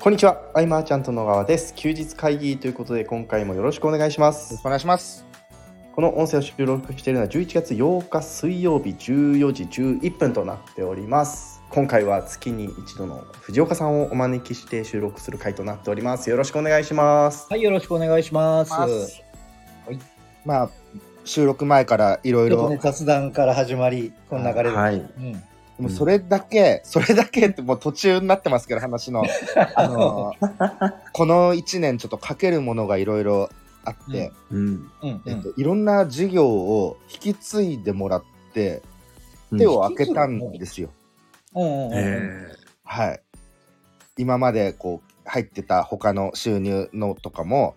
こんにちは、アイマーちゃんと野川です。休日会議ということで、今回もよろしくお願いします。お願いします。この音声を収録しているのは11月8日水曜日14時11分となっております。今回は月に一度の藤岡さんをお招きして収録する回となっております。よろしくお願いします。はい、よろしくお願いします。ますまあ収録前からいろいろ雑談から始まり、この流れで。はいうん。でもそれだけ、それだけってもう途中になってますけど話の あのこの1年ちょっとかけるものがいろいろあって、うん。うん。えっと、いろんな事業を引き継いでもらって手を開けたんですよ。今までこう入ってた他の収入のとかも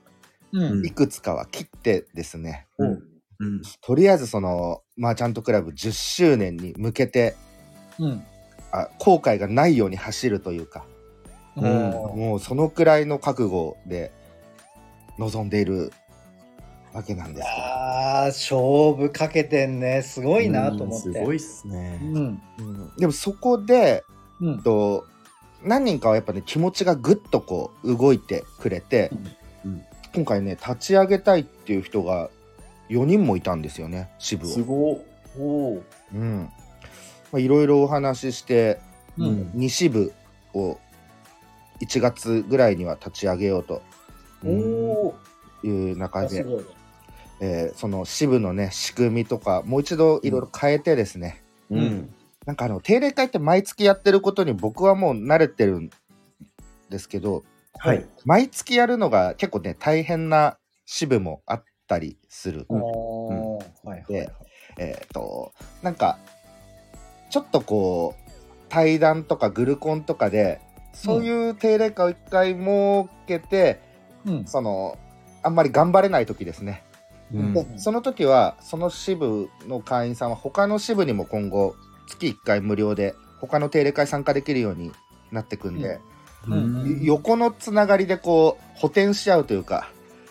うんいくつかは切ってですね、ーうん。うん。とりあえずそのマーチャントクラブ10周年に向けてうん。あ後悔がないように走るというか、うんもうそのくらいの覚悟で臨んでいるわけなんですけああ、勝負かけてんね。すごいなと思って。すごいっすね。うん。ど、うんでもそこでうん。と何人かはやっぱね気持ちがぐっとこう動いてくれて、うん今回ね立ち上げたいっていう人が4人もいたんですよね支部を。すごっ。おーうんまあ、いろいろお話ししてう。うんん2支部を1月ぐらいには立ち上げようという中で。えーその支部のね仕組みとかもう一度いろいろ変えてですね、うん。なんかあの定例会って毎月やってることに僕はもう慣れてるんですけどはい。毎月やるのが結構ね大変な支部もあったりする、おーはいはいはい。えっ、となんかちょっとこう対談とかグルコンとかでそういう定例会を一回設けて、うん。そのあんまり頑張れない時ですね、うん。でその時はその支部の会員さんは他の支部にも今後月1回無料で他の定例会参加できるようになってくんで、うん。横のつながりでこう補填し合うというか、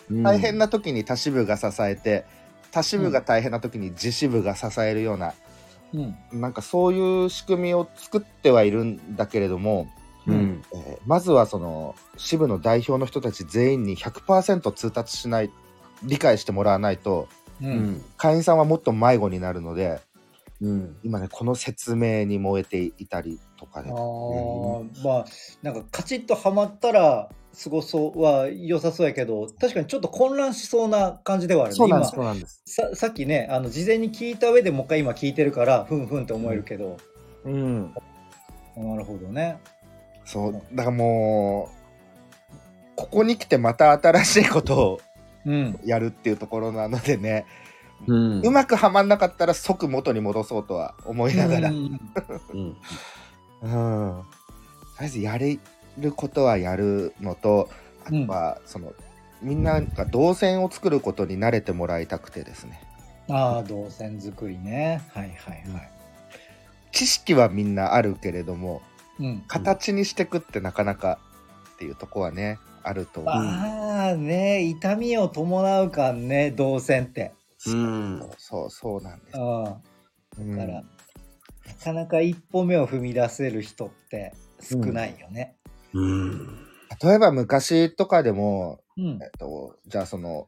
うん。大変な時に他支部が支えて他支部が大変な時に自支部が支えるような、うん。なんかそういう仕組みを作ってはいるんだけれども、うん。えーまずはその支部の代表の人たち全員に100%通達しない理解してもらわないとう。うんん。会員さんはもっと迷子になるのでうん。今ねこの説明に燃えていたりとかああで、まあなんかカチッとはまったらすごそうは良さそうやけど確かにちょっと混乱しそうな感じではあるねそうなんですささっきねあの事前に聞いた上でもう一回今聞いてるからふんふんって思えるけど、うん。なるほどね。そう。だからもうここに来てまた新しいことをうん。やるっていうところなのでね、うん。うまくはまんなかったら即元に戻そうとは思いながら、う うん。んうん。とりあえずやれることはやるのとあとはその、みんなが動線を作ることに慣れてもらいたくてですね。ああ動線作りね。はいはいはい、知識はみんなあるけれどもうん、形にしてくってなかなかっていうとこはねあると思う、ああね痛みを伴うかんね動線ってうん。そうそうなんです、あだから、なかなか一歩目を踏み出せる人って少ないよね。うん。例えば昔とかでもうんえっと、じゃあその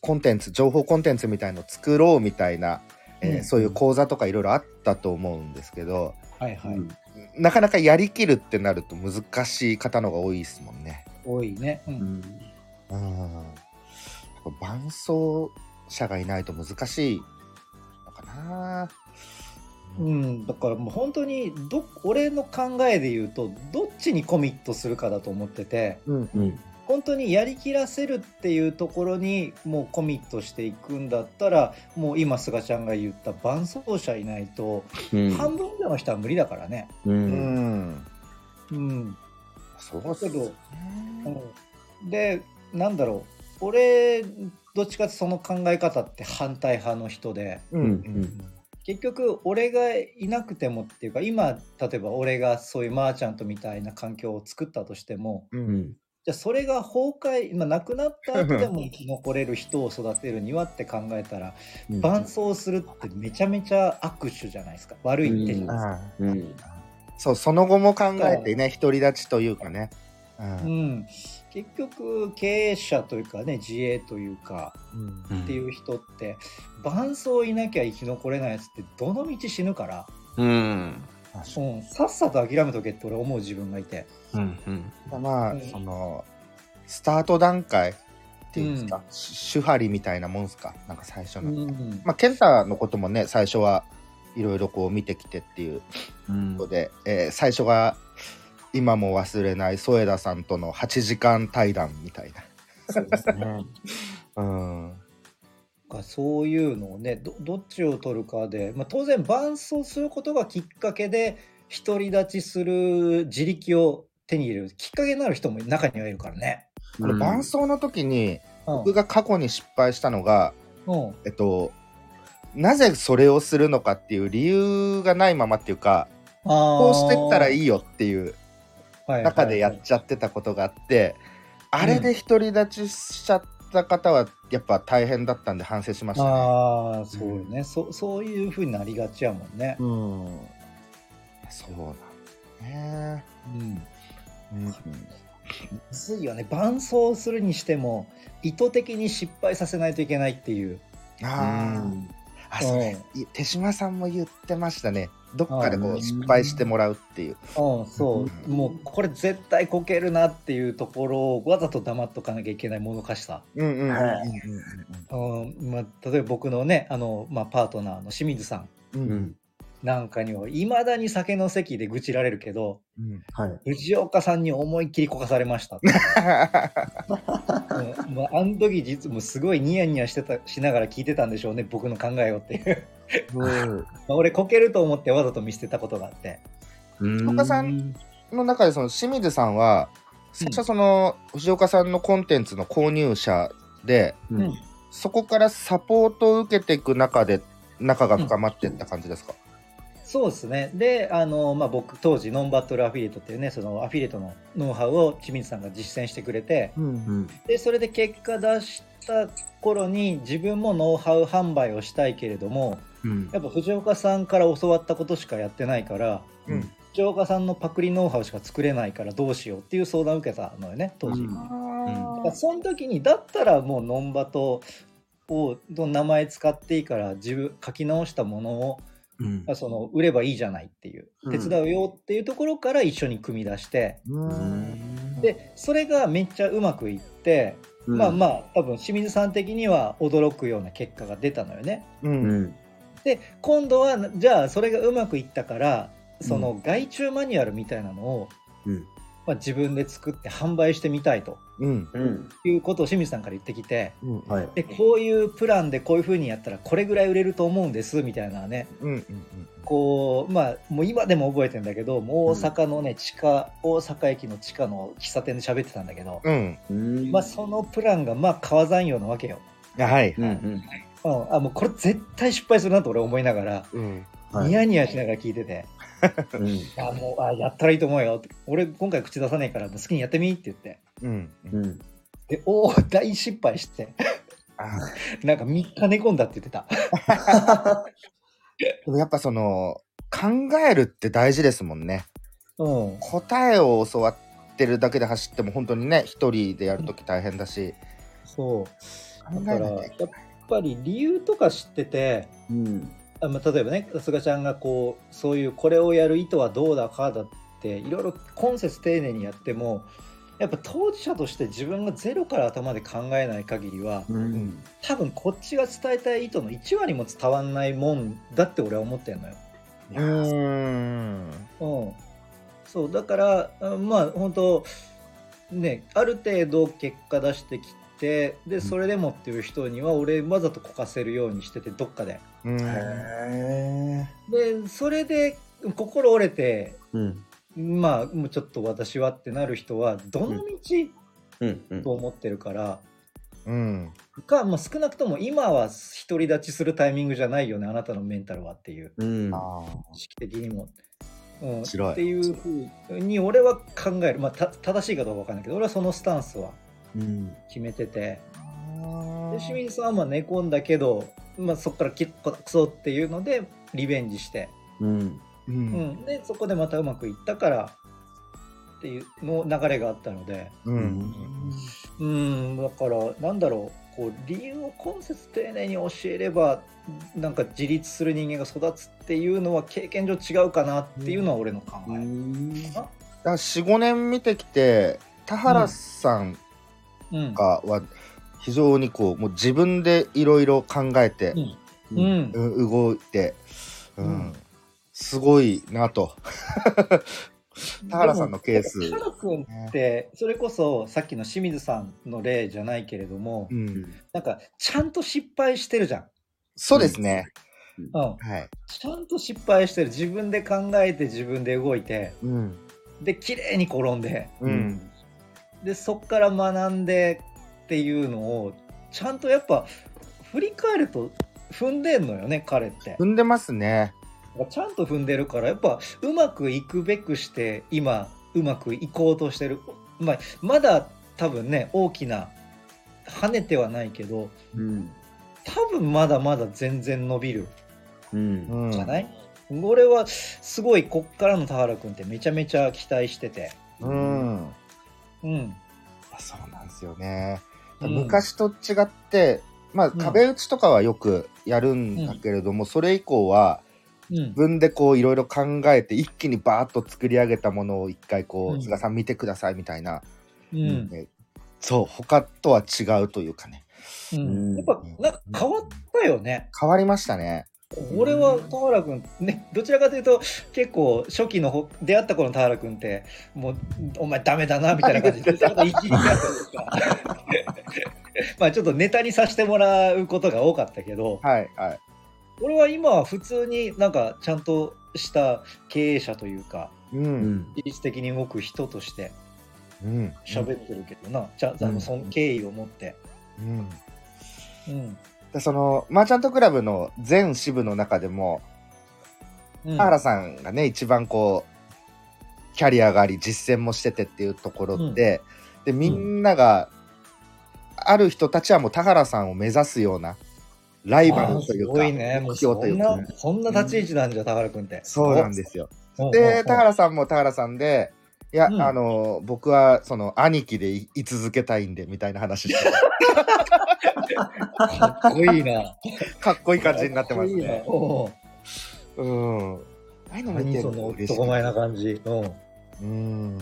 コンテンツ情報コンテンツみたいの作ろうみたいな、えーうんそういう講座とかいろいろあったと思うんですけどはいはい。なかなかやりきるってなると難しい方の方が多いですもんね。多いね。う。うんん。うん伴走者がいないと難しいのかな。うん、だからもう本当にど俺の考えで言うとどっちにコミットするかだと思っててうんうん。本当にやりきらせるっていうところにもうコミットしていくんだったらもう今菅ちゃんが言った伴走者いないとうん。半分以上の人は無理だからね。う。うんんうん、そうっすねうんでなんだろう俺どっちかってその考え方って反対派の人でうんうん。結局俺がいなくてもっていうか今例えば俺がそういうマーチャントみたいな環境を作ったとしてもううん。ん。じゃあそれが崩壊、まあ、亡くなった後でも生き残れる人を育てるにはって考えたらうん。伴走するってめちゃめちゃ握手じゃないですか。悪い手じゃないですか。そうその後も考えてね独り立ちというかね。ううんん、結局経営者というかね自営というかうん。っていう人って伴奏いなきゃ生き残れないやつってどの道死ぬから、うん。うん、さっさと諦めとけって俺思う自分がいて。うんうん。にまあうん。そのスタート段階っていうんですか、し手張りみたいなもんすか？なんか最初の、うん。まあ健太のこともね最初はいろいろこう見てきてっていううん。ことで、えー最初が今も忘れない添田さんとの8時間対談みたいそうですね。なうん。かそういうのをねどどっちを取るかで、まあ、当然伴奏することがきっかけで独り立ちする自力を手に入れるきっかけになる人も中にはいるからね。これ伴奏の時にうん。僕が過去に失敗したのが、うん。えっとなぜそれをするのかっていう理由がないままっていうかこうしてったらいいいよっていう中でやっちゃってたことがあって、あれで独り立ちしちゃった方はやっぱ大変だったんで反省しましたね。ああそうよね、そそういうふうになりがちやもんね。うん、そうなんね。うんうんむずいよね伴奏するにしても意図的に失敗させないといけないっていう。あーあそれい手島さんも言ってましたね。どっかでこううん失敗してもらうっていう。うん、そう、もうこれ絶対こけるなっていうところをわざと黙っとかなきゃいけないもどかしさ。うんうんうんうんはい。うん。まあ、例えば僕のねあの、まあ、パートナーの清水さん。うん。うんうんなんかにはいまだに酒の席で愚痴られるけどうん。はい。藤岡さんに思いっきりこかされました、うんまあ、あの時実もうすごいニヤニヤしてたしながら聞いてたんでしょうね僕の考えをっていううん。まあ俺こけると思ってわざと見捨てたことがあって。藤岡さんの中でその清水さんは最初その藤岡さんのコンテンツの購入者で、うん。うん。そこからサポートを受けていく中で仲が深まっていった感じですか、そうですね。であの、まあ、僕当時ノンバットルアフィリエイトっていうねそのアフィリエイトのノウハウを清水さんが実践してくれてうん。でそれで結果出した頃に自分もノウハウ販売をしたいけれどもうん。やっぱ藤岡さんから教わったことしかやってないからうん。藤岡さんのパクリノウハウしか作れないからどうしようっていう相談を受けたのよね当時。うん。だからその時にだったらもうノンバトをの名前使っていいから自分書き直したものをうん。その売ればいいじゃないっていううん。手伝うよっていうところから一緒に組み出して、うん。でそれがめっちゃうまくいって、まあまあ多分清水さん的には驚くような結果が出たのよね。ううんんで今度はじゃあそれがうまくいったからその外注マニュアルみたいなのを、うん。まあ、自分で作って販売してみたいと。うん。うんいうことを清水さんから言ってきて。うん。はい。でこういうプランでこういう風にやったらこれぐらい売れると思うんですみたいなね。うんうんこうまあもう今でも覚えてるんだけどもう大阪のね地下大阪駅の地下の喫茶店で喋ってたんだけど、うん。うん。まあそのプランがまあ川山用なわけよ、はい。うんうんうん、あもうこれ絶対失敗するなと俺思いながら、うん。はい。ニヤニヤしながら聞いてて。うん「あもうあやったらいいと思うよ」って俺今回口出さないからもう好きにやってみって言って。うん。うん。でおお大失敗して。あなんか3日寝込んだって言ってた。でもやっぱその考えるって大事ですもんね。うん。答えを教わってるだけで走っても本当にね一人でやるとき大変だし。そう。考だからやっえなきゃいけないぱり理由とか知っててうん。あまあ例えばね菅ちゃんがこうそういうこれをやる意図はどうだかだっていろいろ今節丁寧にやってもやっぱ当事者として自分がゼロから頭で考えない限りはうん。多分こっちが伝えたい意図の1割も伝わんないもんだって俺は思ってんのよ。うーん。うん、そうだからあまあ本当ねある程度結果出してきてでそれでもっていう人には俺わざとこかせるようにしててどっかで。うん。へでそれで心折れてーうん。まあもうちょっと私はってなる人はどの道うん。うん。と思ってるから、うん。か、まあ、少なくとも今は独り立ちするタイミングじゃないよねあなたのメンタルはっていう。うん。あ意識的にも。うん、面白い。っていうふうに俺は考える、まあ、た正しいかどうかわかんないけど俺はそのスタンスは。うん決めてて。ー。で清水さんはまあ寝込んだけど、まあ、そこから結構クソっていうのでリベンジして、うん。ううん。ん、でそこでまたうまくいったからっていうの流れがあったので。うん。うん。だからなんだろう。こう理由を今節丁寧に教えればなんか自立する人間が育つっていうのは経験上違うかなっていうのは俺の考え。だから45年見てきて田原さんうん。がは非常にこうもう自分でいろいろ考えて、うん。うん。う動いて、うん。うん。すごいなと。田原さんのケース。田原君ってそれこそさっきの清水さんの例じゃないけれども、うん、なんかちゃんと失敗してるじゃん。そうですね、うん、はい、ちゃんと失敗してる。自分で考えて自分で動いてうん。で綺麗に転んでうんでそっから学んでっていうのをちゃんとやっぱ振り返ると踏んでんのよね彼って。踏んでますね。ちゃんと踏んでるからやっぱうまくいくべくして今うまくいこうとしてる、まあ、まだ多分ね大きな跳ねてはないけどうん。多分まだまだ全然伸びる。うんうん。じゃない、俺はすごいこっからの田原君ってめちゃめちゃ期待してて。うんうん。そうなんですよね、うん。昔と違ってまあん。壁打ちとかはよくやるんだけれども、それ以降はうん。自分でこういろいろ考えて一気にバーッと作り上げたものを一回こううん。菅さん見てくださいみたいな、うん。ねそう他とは違うというかね。うん。やっぱなんか変わったよね。変わりましたね俺は田原君ねどちらかというと結構初期のほ出会った頃の田原君ってもうお前ダメだなみたいな感じで まあちょっとネタにさせてもらうことが多かったけどはいはい。俺は今は普通になんかちゃんとした経営者というかうん。的に動く人としてうん。喋ってるけどな、ちゃんあうん。のその敬意を持って、うん。うんでそのマーチャントクラブの全支部の中でもうん。田原さんがね一番こうキャリアがあり実践もしててっていうところで、でみんなが、ある人たちはもう田原さんを目指すようなライバルというかあーすごいね。も目うそん標というかなそんな立ち位置なんじゃ田原君って。そうなんですよ。おで田お原さんも田原さんでいや、うん。あの僕はその兄貴でいい続けたいんでみたいな話かっこいいな。かっこいい感じになってますね。ううん。ああいう。の見てる何その男前な感じ。う。んうん。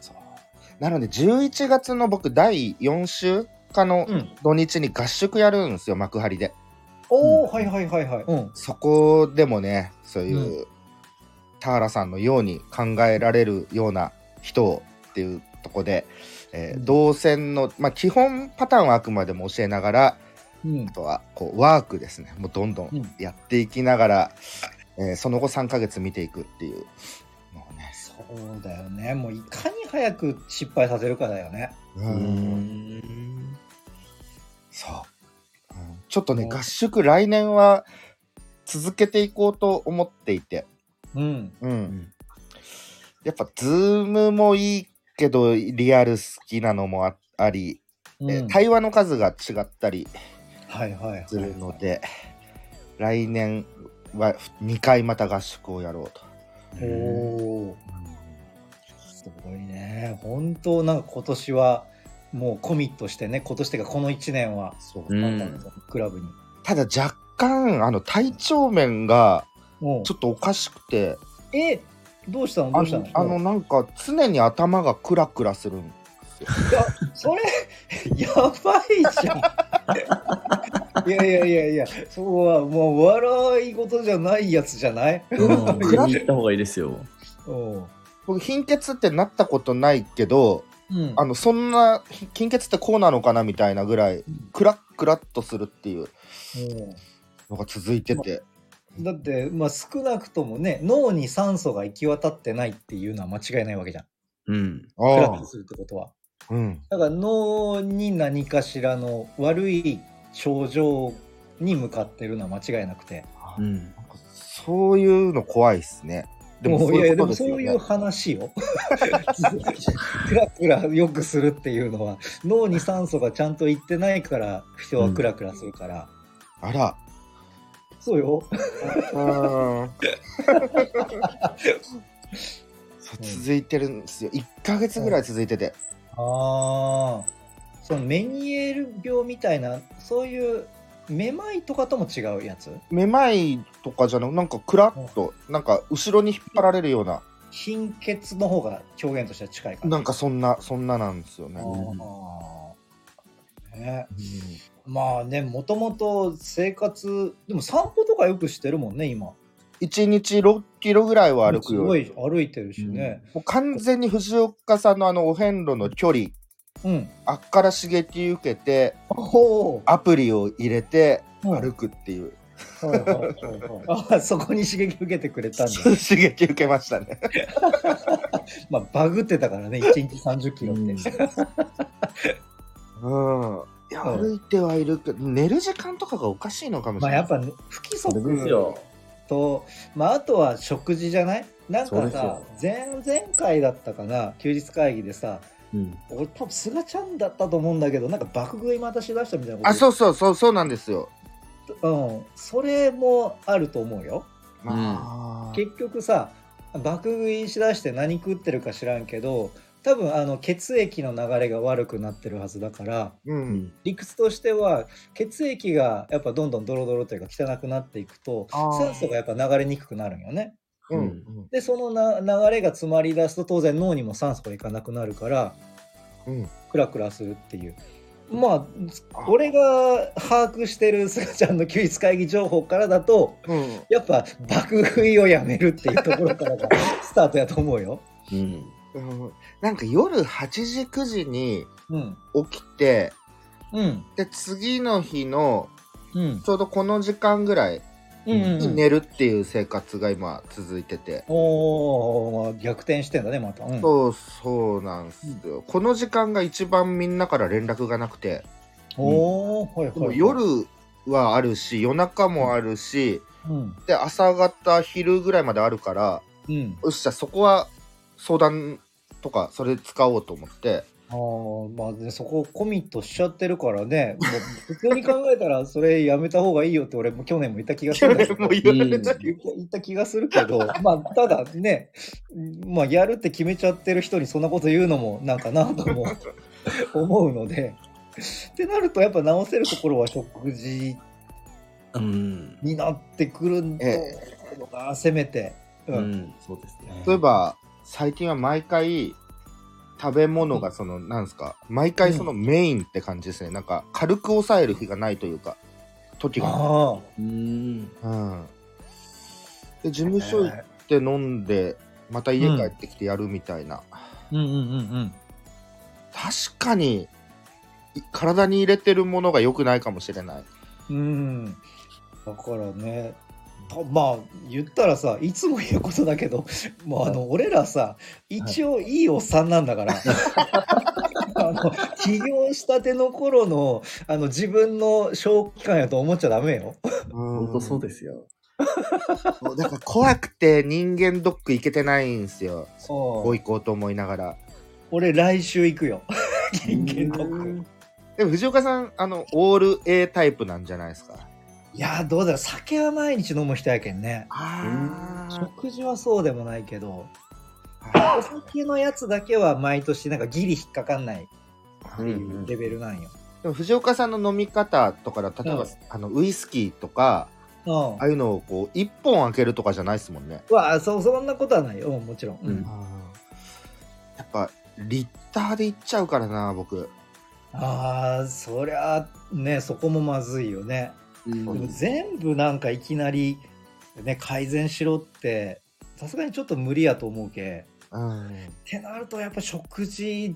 そう。なので11月の僕第4週かのうん。土日に合宿やるんですよ幕張で。おおはいはいはいはい。うん。そこでもねそういう、田原さんのように考えられるような人をっていうとこで、えーうん。動線の、まあ、基本パターンはあくまでも教えながらうん。あとはこうワークですね。もうどんどうん。んやっていきながら、えーその後3ヶ月見ていくっていう。のをね。そうだよね。もういかに早く失敗させるかだよね。ううんん。そう、うん。ちょっとねう。ん合宿来年は続けていこうと思っていて、うん。うん。ん。やっぱズームもいいけどリアル好きなのもああり、うん。えー対話の数が違ったりはいはいはいするので、来年は2回また合宿をやろうと。おおすごいね。本当なんか今年はもうコミットしてね今年っていうかこの1年は。そう。うん。なんだろうクラブに。ただ若干あの体調面がちょっとおかしくて。えどうしたの？どあうしたの？のあのなんか常に頭がクラクラするんですよ。いやそれ やばいじゃん。いやいやいやいやそうはもう笑い事じゃないやつじゃない？うん。行った方がいいですよ。うん。僕貧血ってなったことないけどうん。あのそんなひ貧血ってこうなのかなみたいなぐらいクラックラッとするっていうのが続いてて。だって、まあ、少なくともね脳に酸素が行き渡ってないっていうのは間違いないわけじゃんうん。クラあッとするってことはあ、うん、だから脳に何かしらの悪い症状に向かってるのは間違いなくてうん。なんかそういうの怖いっすね。でもそういやいやでいうことでもそういう。話よ クラクラよくするっていうのは脳に酸素がちゃんと行ってないから人はクラクラするから、あら。そうよ。うん。そう続いてるんですよ。1ヶ月ぐらい続いてて、ああそのメニエール病みたいなそういうめまいとかとも違うやつ？めまいとかじゃなくなんかクラッとなんか後ろに引っ張られるような。貧血の方が表現としては近いかななんかそんなそんななんですよね、あー。ねまあねもともと生活でも散歩とかよくしてるもんね今。1日6キロぐらいは歩くすよごい歩いてるしね。もう完全に藤岡さんのあのお遍路の距離。うん、あっから刺激受けてアプリを入れてうん。歩くっていう、はいはいはいはい。あそこに刺激受けてくれたんだ。刺激受けましたね。まあバグってたからね1日30キロって、うんいやうん歩いてはいるけど寝る時間とかがおかしいのかもしれない、まあやっぱ、ね、不規それです則よ。と、まあ、あとは食事じゃない？なんそうかさですよ。前々回だったかな？休日会議でさうん。俺多分菅ちゃんだったと思うんだけどなんか爆食いまたしだしたみたいなことあそうそうそうそうなんですよ。うん、それもあると思うよ。まあ。結局さ爆食いしだして何食ってるか知らんけど多分あの血液の流れが悪くなってるはずだからううん。ん理屈としては血液がやっぱどんどんドロドロというか汚くなっていくと酸素がやっぱ流れにくくなるんよね。うん。でそのな流れが詰まり出すと当然脳にも酸素がいかなくなるからうん。クラクラするっていう。まあ俺が把握してる菅ちゃんの休日会議情報からだとうん。やっぱ爆食いをやめるっていうところからがスタートやと思うよ。うんうんなんか夜8時9時にうん。起きてうん。で次の日のうん。ちょうどこの時間ぐらいうんうんに寝るっていう生活が今続いてて、おー逆転してんだねまた。うん、そうそうなんですよ、この時間が一番みんなから連絡がなくておーはいはい。夜はあるし夜中もあるし、うん。で朝方昼ぐらいまであるからうん。よっしゃそこは相談とかそれ使おうと思って。ああまあねそこコミットしちゃってるからね。もう普通に考えたらそれやめた方がいいよって俺も去年も言った気がするんだけど。言われた言った言った気がするけど まあただねまあやるって決めちゃってる人にそんなこと言うのもなんかなとも思うので。ってなるとやっぱ直せるところは食事うん。になってくるんだえろうなせめて。ううんん。そうですね。例えば最近は毎回食べ物がその、なんですか毎回そのメインって感じですね、なんか軽く抑える日がないというか時が。ああうん。うん。で事務所行って飲んでまた家帰ってきてやるみたいな、うんうんうんうん。確かにい体に入れてるものが良くないかもしれない。うん、だからねたまあ言ったらさいつも言うことだけど もうあの俺らさ一応い。いおっさんなんだから、あの起業したての頃のあの自分の正気感やと思っちゃダメよ。本当そうでですよ。すだから怖くて人間ドック行けてないんですよ。こう。行こうと思いながら。俺来週行くよ。人間ドック。でも藤岡さんあのオール A タイプなんじゃないですかいやーどうだろう。酒は毎日飲む人やけんね。あ食事はそうでもないけどあお酒のやつだけは毎年なんかギリ引っかかんないってうんいうレベルなんよ。でも藤岡さんの飲み方とかだ例えば、うん。あのウイスキーとかうん。ああいうのをこう一本開けるとかじゃないですもんね、わあそそんなことはない。よもちろん。うん。やっぱリッターでいっちゃうからな僕。ああそりゃねそこもまずいよね、うん。全部なんかいきなり、ね、改善しろってさすがにちょっと無理やと思うけうん。ってなるとやっぱ食事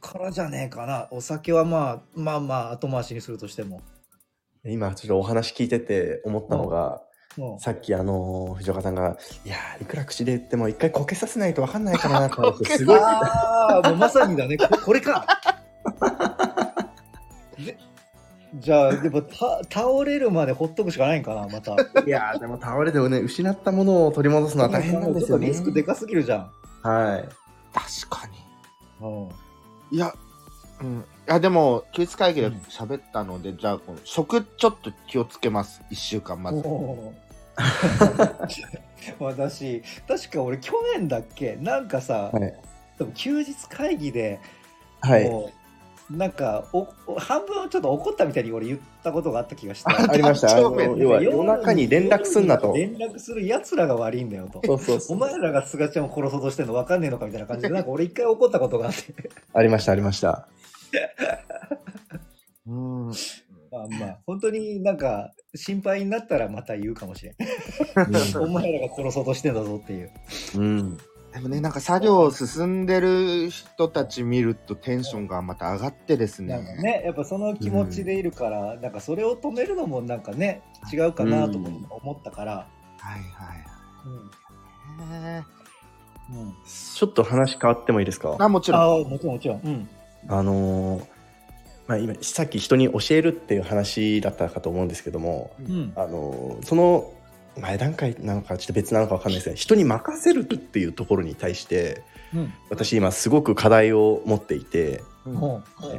からじゃねえかな。お酒はまあまあまあ後回しにするとしても、今ちょっとお話聞いてて思ったのが、うん。さっきあの藤岡さんが「いやーいくら口で言っても一回こけさせないと分かんないからな」って思ってすごいああもうまさにだね。ここれか。で じゃあでもた倒れるまでほっとくしかないんかなまた。いやーでも倒れてもね失ったものを取り戻すのは大変なんですよね。リスクでかすぎるじゃん。はい。確かに。うん。いや、うん、いやでも休日会議で喋ったので、じゃあこの食ちょっと気をつけます。1週間まず。お 私確か俺去年だっけ？なんかさ、はい。多分休日会議ではい。もうなんかおお半分ちょっと怒ったみたいに俺言ったことがあった気がして。ありました。あ要は夜中に連絡すんなと。連絡するやつらが悪いんだよと。そうそうそう。お前らが菅ちゃんを殺そうとしてんの分かんねえのかみたいな感じでなんか俺一回怒ったことがあって。ありましたありました。うん。まあまあ本当になんか心配になったらまた言うかもしれん。お前らが殺そうとしてんだぞっていう。うんでもね、なんか作業進んでる人たち見るとテンションがまた上がってですね。ねやっぱその気持ちでいるから、なんかそれを止めるのもなんかね違うかなとも思ったから、はいはいはい。へうん。うん、ちょっと話変わってもいいですか？ーあ、もちろん。ああもちろんもちろん、うん、あのーまあ今さっき人に教えるっていう話だったかと思うんですけどもうん。あのーその前段階なのかちょっと別なのかわかんないですけど人に任せるっていうところに対してうん。私今すごく課題を持っていて、うん。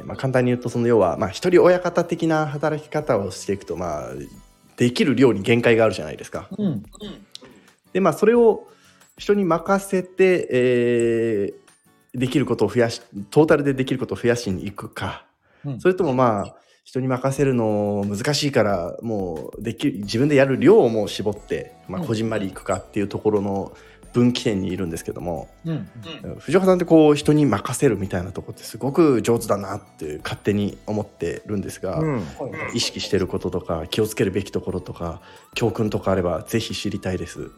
まあ、簡単に言うとその要は、まあ、一人親方的な働き方をしていくと、まあ、できる量に限界があるじゃないですか。う、うん、でまあそれを人に任せて、えーできることを増やしトータルでできることを増やしに行くか。うん。それともまあ人に任せるの難しいからもうでき自分でやる量をもう絞って、まあ、うんこじんまりいくかっていうところの分岐点にいるんですけども、うん、藤岡さんってこう人に任せるみたいなとこってすごく上手だなって勝手に思ってるんですが、うん。はい意識してることとか気をつけるべきところとか教訓とかあればぜひ知りたいです。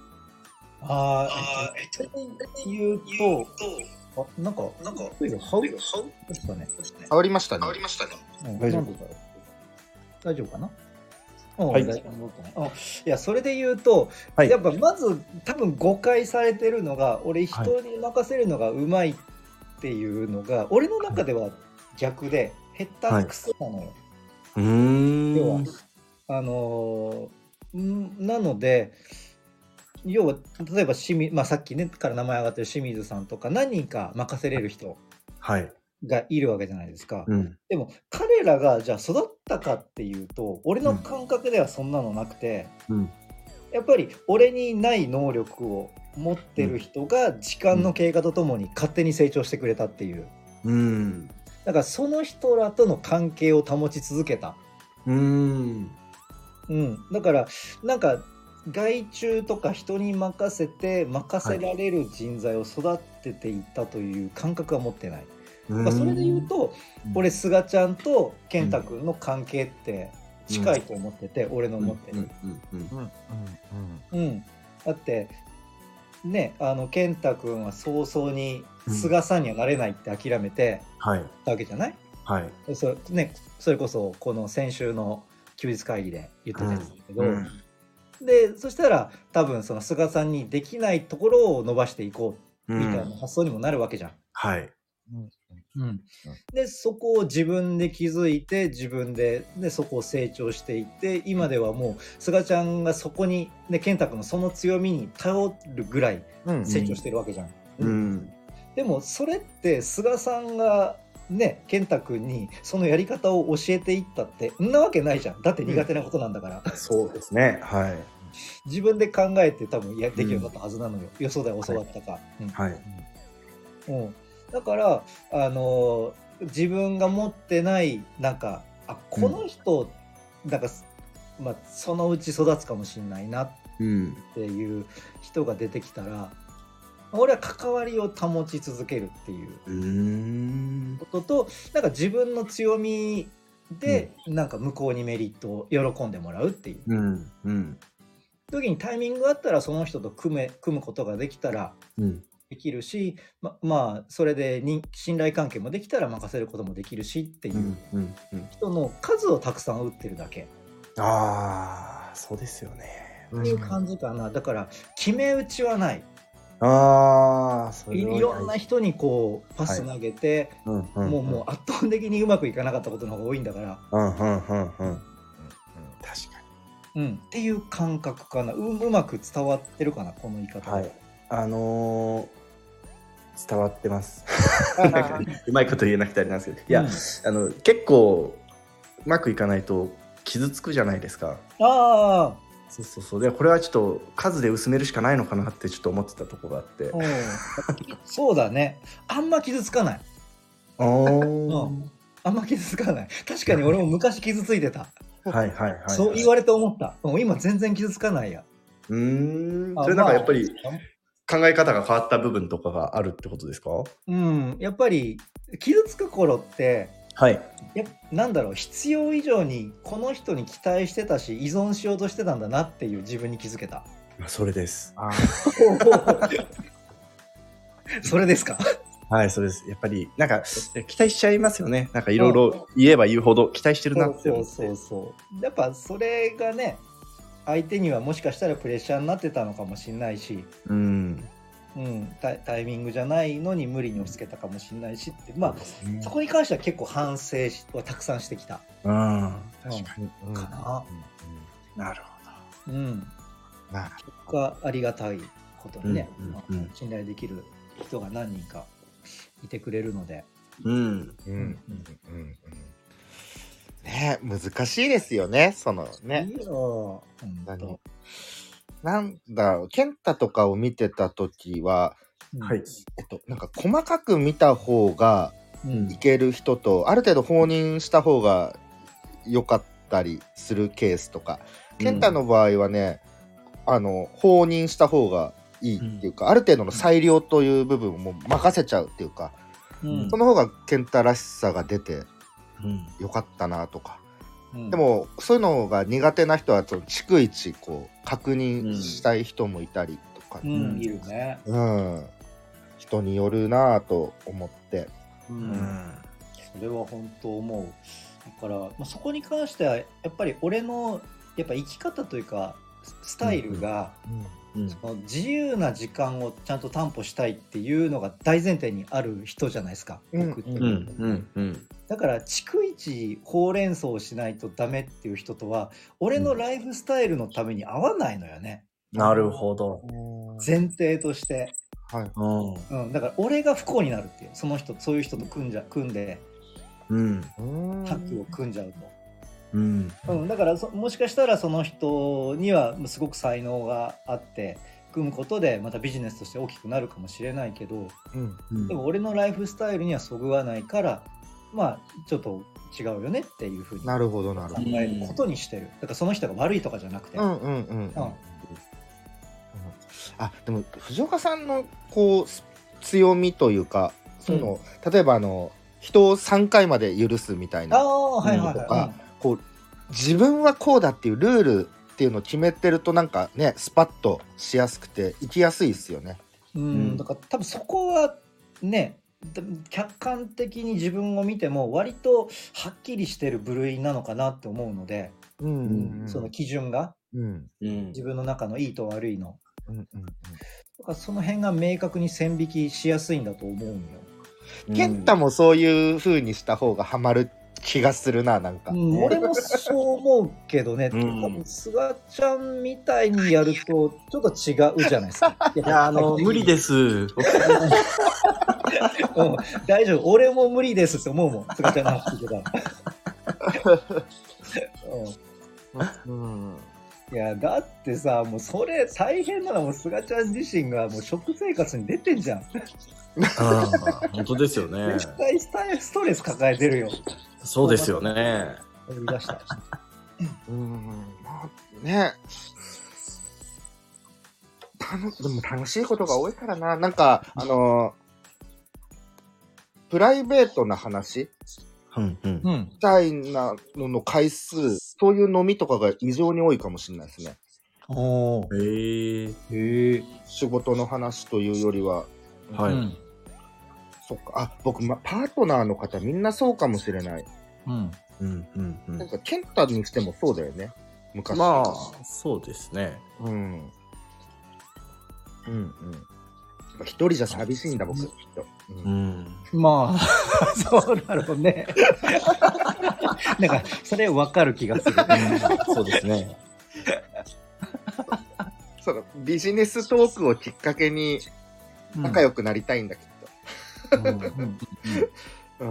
ああえっと言うとあなんかなんかハウですかね、変わりましたね。うん、大丈夫なん。でだろう大丈夫かな？うんはい大丈夫かな？うん。いやそれで言うと、はい。やっぱまず多分誤解されてるのが俺人に任せるのがうまいっていうのが、俺の中では逆で下手くそなのよ、うーん。要はあのーんなので要は例えば清水、まあ、さっきねから名前上がってる清水さんとか何人か任せれる人はい、がいるわけじゃないですか、うん。でも彼らがじゃあ育ったかっていうと俺の感覚ではそんなのなくて、うん。やっぱり俺にない能力を持ってる人が時間の経過とともに勝手に成長してくれたっていう。うん。だからその人らとの関係を保ち続けた。うん。うん、だからなんか外注とか人に任せて任せられる人材を育てていったという感覚は持ってない、まあ、それで言うと、俺菅ちゃんと健太君の関係って近いと思ってて、俺の思ってる、うん。うん。うん。うん。だってねあの健太君は早々に菅さんにはなれないって諦めてはい。たわけじゃない、はい。そね、それこそこの先週の休日会議で言ってたんですけど、うんでそしたら多分その菅さんにできないところを伸ばしていこうみたいな発想にもなるわけじゃん。はい。うん。でそこを自分で気づいて自分ででそこを成長していって今ではもう菅ちゃんがそこに、ね、健太君のその強みに頼るぐらいうん成長してるわけじゃん。うん。でもそれって菅さんがね健太君にそのやり方を教えていったってんなわけないじゃん。だって苦手なことなんだから。そうですね。はい。自分で考えて多分やできるようになったはずなのよ、よそで教わったか、はい。うん。うん。だからあのー自分が持ってないなんかあこの人、なんか、まあ、そのうち育つかもしれないなっうんていう人が出てきたら俺は関わりを保ち続けるっていうこととなんか自分の強みで、なんか向こうにメリットを喜んでもらうっていう。うんうん。時にタイミングがあったらその人と組め組むことができたらうん。できるしままあそれでに信頼関係もできたら任せることもできるしっていう人の数をたくさん打ってるだけ。ああそうですよね。っていう感じかな。だから決め打ちはないああそい。ろんな人にこうパス投げて、もうもう圧倒的にうまくいかなかったことの方が多いんだから、うんうんうんうん。確かうん、っていう感覚かな。ううまく伝わってるかなこの言い方。にはい。あのー伝わってます。うまいこと言えなくてあれなんですけど。いや、うん。あの結構うまくいかないと傷つくじゃないですか。ああそうそうそう。でこれはちょっと数で薄めるしかないのかなってちょっと思ってたところがあって。うん。そうだね。あんま傷つかない。おうん。あんま傷つかない。確かに俺も昔傷ついてた、はいはいはいそう言われて思った。もう今全然傷つかないや。うーん。あそれなんかやっぱりまあ考え方が変わった部分とかがあるってことですか？うん。やっぱり傷つく頃ってはい。やなんだろう必要以上にこの人に期待してたし依存しようとしてたんだなっていう自分に気づけた。それです。あ それですか？はいそうです。やっぱりなんか期待しちゃいますよね。なんかいろいろ言えば言うほど期待してるなって。そう思ってそうそう。そうやっぱそれがね相手にはもしかしたらプレッシャーになってたのかもしれないし、うんうん、タイミングじゃないのに無理に押し付けたかもしれないしって。まあそこに関しては結構反省はたくさんしてきた。うん。確かに、うん。かななるほうん。なるがありがたいことにね、うん信頼できる人が何人かいてくれるので、どうん。うんうんうんうん。ね難しいですよねそのね。いいよ。何本なんだろう健太とかを見てた時は当はい。えっとなんか細かく見た方がうん。いける人とある程度放任した方が良かったりするケースとか健太の場合はね、あの放任した方がいいっていうか、ある程度の裁量という部分をもう任せちゃうっていうか、うん。その方が健太らしさが出てうん。よかったなとか、うん。でもそういうのが苦手な人はその逐一こう確認したい人もいたりとか。うね、ん。いるね、うん。人によるなぁと思って。ううん。んそれは本当思う。だから、まあ、そこに関してはやっぱり俺のやっぱ生き方というかススタイルが、うんその自由な時間をちゃんと担保したいっていうのが大前提にある人じゃないですか、うん。僕って、うん。うん。うん。だから逐一ほうれん草をしないとダメっていう人とは俺のライフスタイルのために合わないのよね、なるほど。前提として、はい。うん。うん、だから俺が不幸になるっていうその人そういう人と組んじゃ組んでうん。タッグを組んじゃうと。うん。うん、だからそもしかしたらその人にはすごく才能があって組むことでまたビジネスとして大きくなるかもしれないけどうん。うん。でも俺のライフスタイルにはそぐわないからまあちょっと違うよねっていうふうになるほどなる考ほど。えることにしてる。だからその人が悪いとかじゃなくて、うんうんうんうん。うん。あでも藤岡さんのこうす強みというかその、例えばあの人を3回まで許すみたいあなあはいはいはとかこう自分はこうだっていうルールっていうのを決めてるとなんかねスパッとしやすくて生きやすいですよね。い、うん。うん。だから多分そこはねだ客観的に自分を見ても割とはっきりしてる部類なのかなって思うので、うんその基準が。うん。うん。自分の中のいいと悪いの。うんうんだからその辺が明確に線引きしやすいんだと思うんよ。うん。健太もそういう風にした方がハマる気がするななんか。うん、俺もそう思うけどね、うん。多分菅ちゃんみたいにやるとちょっと違うじゃないですか。い いやあの無理です。うん、大丈夫、俺も無理ですって思うもん、菅ちゃんの話聞いてたら。うん。うん。いやだってさもうそれ大変なのはもう菅ちゃん自身がもう食生活に出てんじゃんあー本当ですよね。絶対ストレス抱えてるよ。そうですよね。思い出した。うん。まあね。楽でも楽しいことが多いからな。なんかあのプライベートな話？うんうん。うんみたいなのの回数？そういう飲みとかが異常に多いかもしれないですね。おおへえへえ仕事の話というよりは。はい。うんそっか。あ僕、ま、パートナーの方みんなそうかもしれない。うん。うんうんうなんんか健太にしてもそうだよね。昔。まあそうですね。うん。うんうん。一人じゃ寂しいんだ僕。きっと、ううん。んまあ、そうだろうね。なんか、それ分かる気がする。そうですね。そのビジネストークをきっかけに仲良くなりたいんだ、きっうん。うん。と。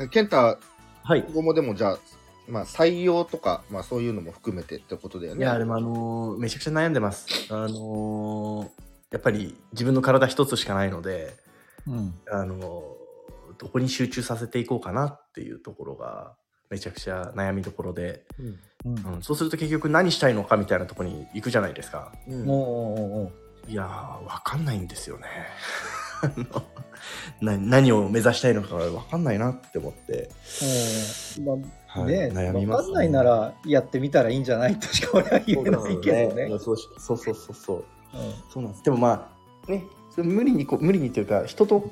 うん。健太、はい。今後もでもじゃあ、まあ、採用とか、まあ、そういうのも含めてってことだよね。いやでもあのーめちゃくちゃ悩んでます。あのーやっぱり自分の体一つしかないのでうん。あのーどこに集中させていこうかなっていうところがめちゃくちゃ悩みどころで、うん。うん。うん、そうすると結局何したいのかみたいなところに行くじゃないですか。うん。おうおうおういやーわかんないんですよね。何を目指したいのかわかんないなって思って、まあはいね悩みますわかんないならやってみたらいいんじゃないとしか 俺は言えないけどね。そうそうそうそうそう。うん。そうなんです。でもまあねそれ無理にこう無理にというか人と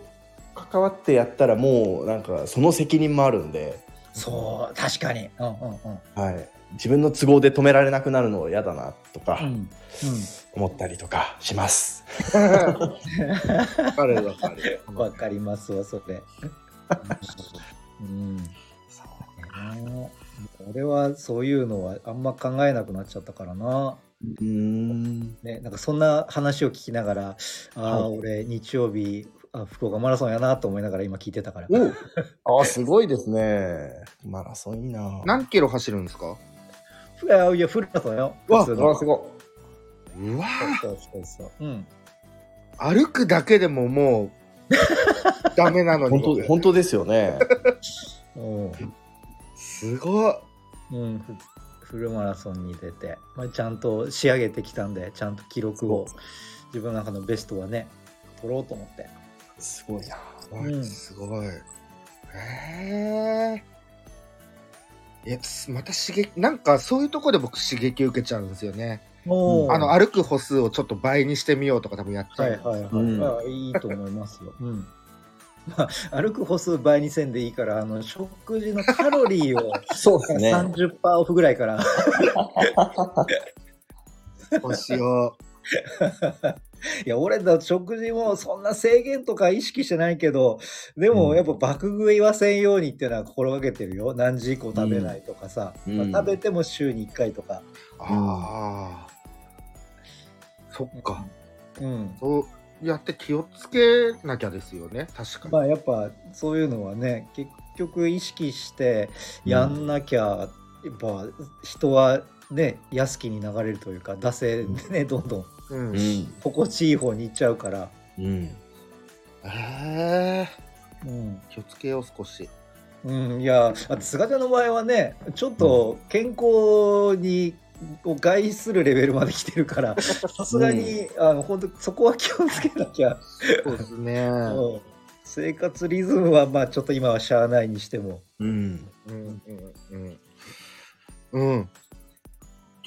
関わってやったらもうなんかその責任もあるんで、そう確かに。うんうんうん。はい、自分の都合で止められなくなるの嫌だなとかうん思ったりとかします。わかるわかる。うんわかりますわそれ。うん。そうね俺はそういうのはあんま考えなくなっちゃったからな。うーんね、なんかそんな話を聞きながら、ああ、はい俺日曜日あ福岡マラソンやなと思いながら今聞いてたから。お あすごいですね。マラソンいいな。何キロ走るんですか？いやいやフルマラソンよ。うわ普通の。あすごうわそうそうそうそう。うん。歩くだけでももうダメなの本当本当ですよね。うん。すごい。うん、フフルマラソンに出て、まあ、ちゃんと仕上げてきたんでちゃんと記録を。自分の中のベストはね取ろうと思って。すごいな。うん。すごい。へえいやすまた刺激なんかそういうとこで僕刺激受けちゃうんですよね、おあの歩く歩数をちょっと倍にしてみようとか多分やっちゃう、はいはいはい、うん。まあいいと思いますよ、うん。まあ、歩く歩数倍にせんでいいからあの食事のカロリーを そうですね。30%オフぐらいから。そうしよ いや俺だ食事もそんな制限とか意識してないけどでうん。もやっぱ爆食いはせんようにっていうのは心がけてるよ。何時以降食べないとかさ、うん。まあ食べても週に1回とか、うああ、そっか。うん、そうやって気をつけなきゃですよね。確かに、まあやっぱそういうのはね結局意識してやんなきゃ、やっぱ人はね安きに流れるというか惰性でねどんどんうん。うん。心地いい方に行っちゃうから、うん。えー、うん。気をつけよう少し。うん、いやあと菅ちゃんの場合はねちょっと健康にを害するレベルまで来てるから さすがに、あの本当そこは気をつけなきゃ、そうですね。うん。生活リズムはまあちょっと今はしゃあないにしても。うん。うんうん。うん。うん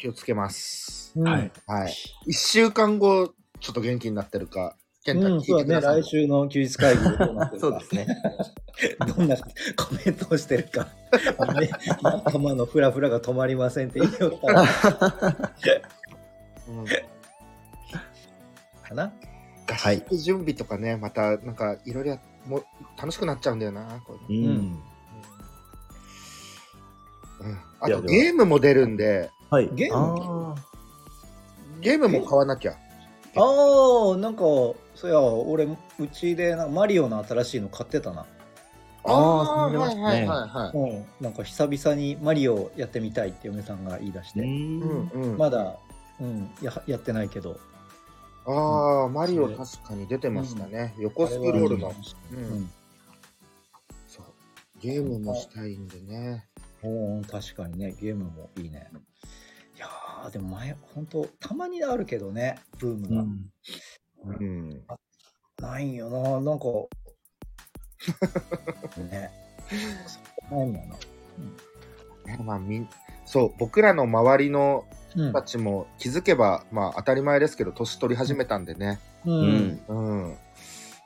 気をつけますはい。はい1週間後ちょっと元気になってるか健太うん、聞そうだね、来週の休日会議でどうなってるか。そうですね。どんなコメントをしてるか。ね仲間のフラフラが止まりませんって言いよったら、うんかな？合宿準備とかねまたなんかいろいろやもう楽しくなっちゃうんだよなこういうのうん。うんうんあとゲームも出るんではい。ゲーあゲームも買わなきゃああ、なんか、そうや、俺、うちでなんかマリオの新しいの買ってたな。あーそうはいはい出ましたねはいはいうん、なんか久々にマリオやってみたいって嫁さんが言い出して、ん。うんうんまだ、うん、ややってないけど。ああ、マリオ確かに出てましたね。横スクロールの。ううんん、そう。ゲームもしたいんでね。おー確かにね、ゲームもいいね。いやー、でも前、本当たまにあるけどね、ブームが。うん。うん。ないんよな、なんか。ね。ないんやな。まあ、みんそう、僕らの周りのうん人たちも気づけば、まあ当たり前ですけど、年取り始めたんでね。う。うんん。うん。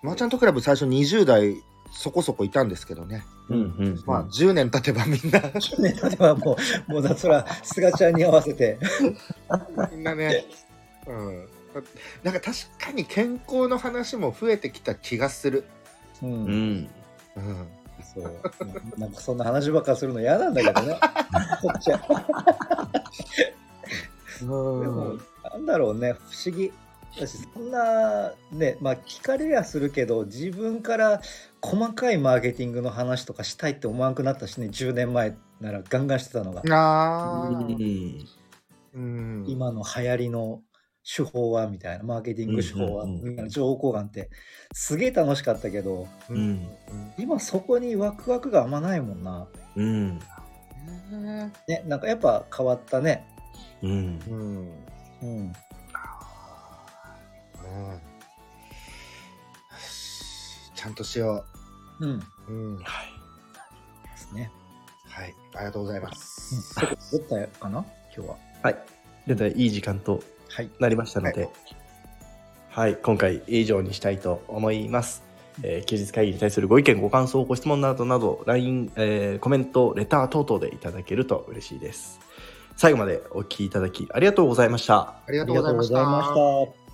マーチャントクラブ最初20代そこそこいたんですけどね。うん。うん。まあ10年経てばみんな、ね、例えばもう、もうだ、そら、すがちゃんに合わせて。みんなね。うん。なんか確かに健康の話も増えてきた気がする。う。うんん。うん。そう。なんかそんな話ばっかするの嫌なんだけどね。こっちは。でも、なんだろうね、不思議。私そんなねまあ聞かれりゃするけど自分から細かいマーケティングの話とかしたいって思わなくなったしね10年前ならガンガンしてたのが、あ今の流行りの手法はみたいな、マーケティング手法はうんうんうん。みたいな情報交換ってすげえ楽しかったけど、ううんん。今そこにワクワクがあんまないもんな。うん。うん。ね、なんかやっぱ変わったね。うん。うん。うん。うんちゃんとしようん。う。うん。はいですね。はい。ありがとうございまうん。す。そこ出たかな？今日は。はいではいい時間とはい。なりましたので、はい、今回以上にしたいと思います。えー休日会議に対するご意見、ご感想、ご質問などなど、LINE、えーコメント、レター等々でいただけると嬉しいです。最後までお聞きいただきありがとうございました。ありがとうごとうございました。ざいました。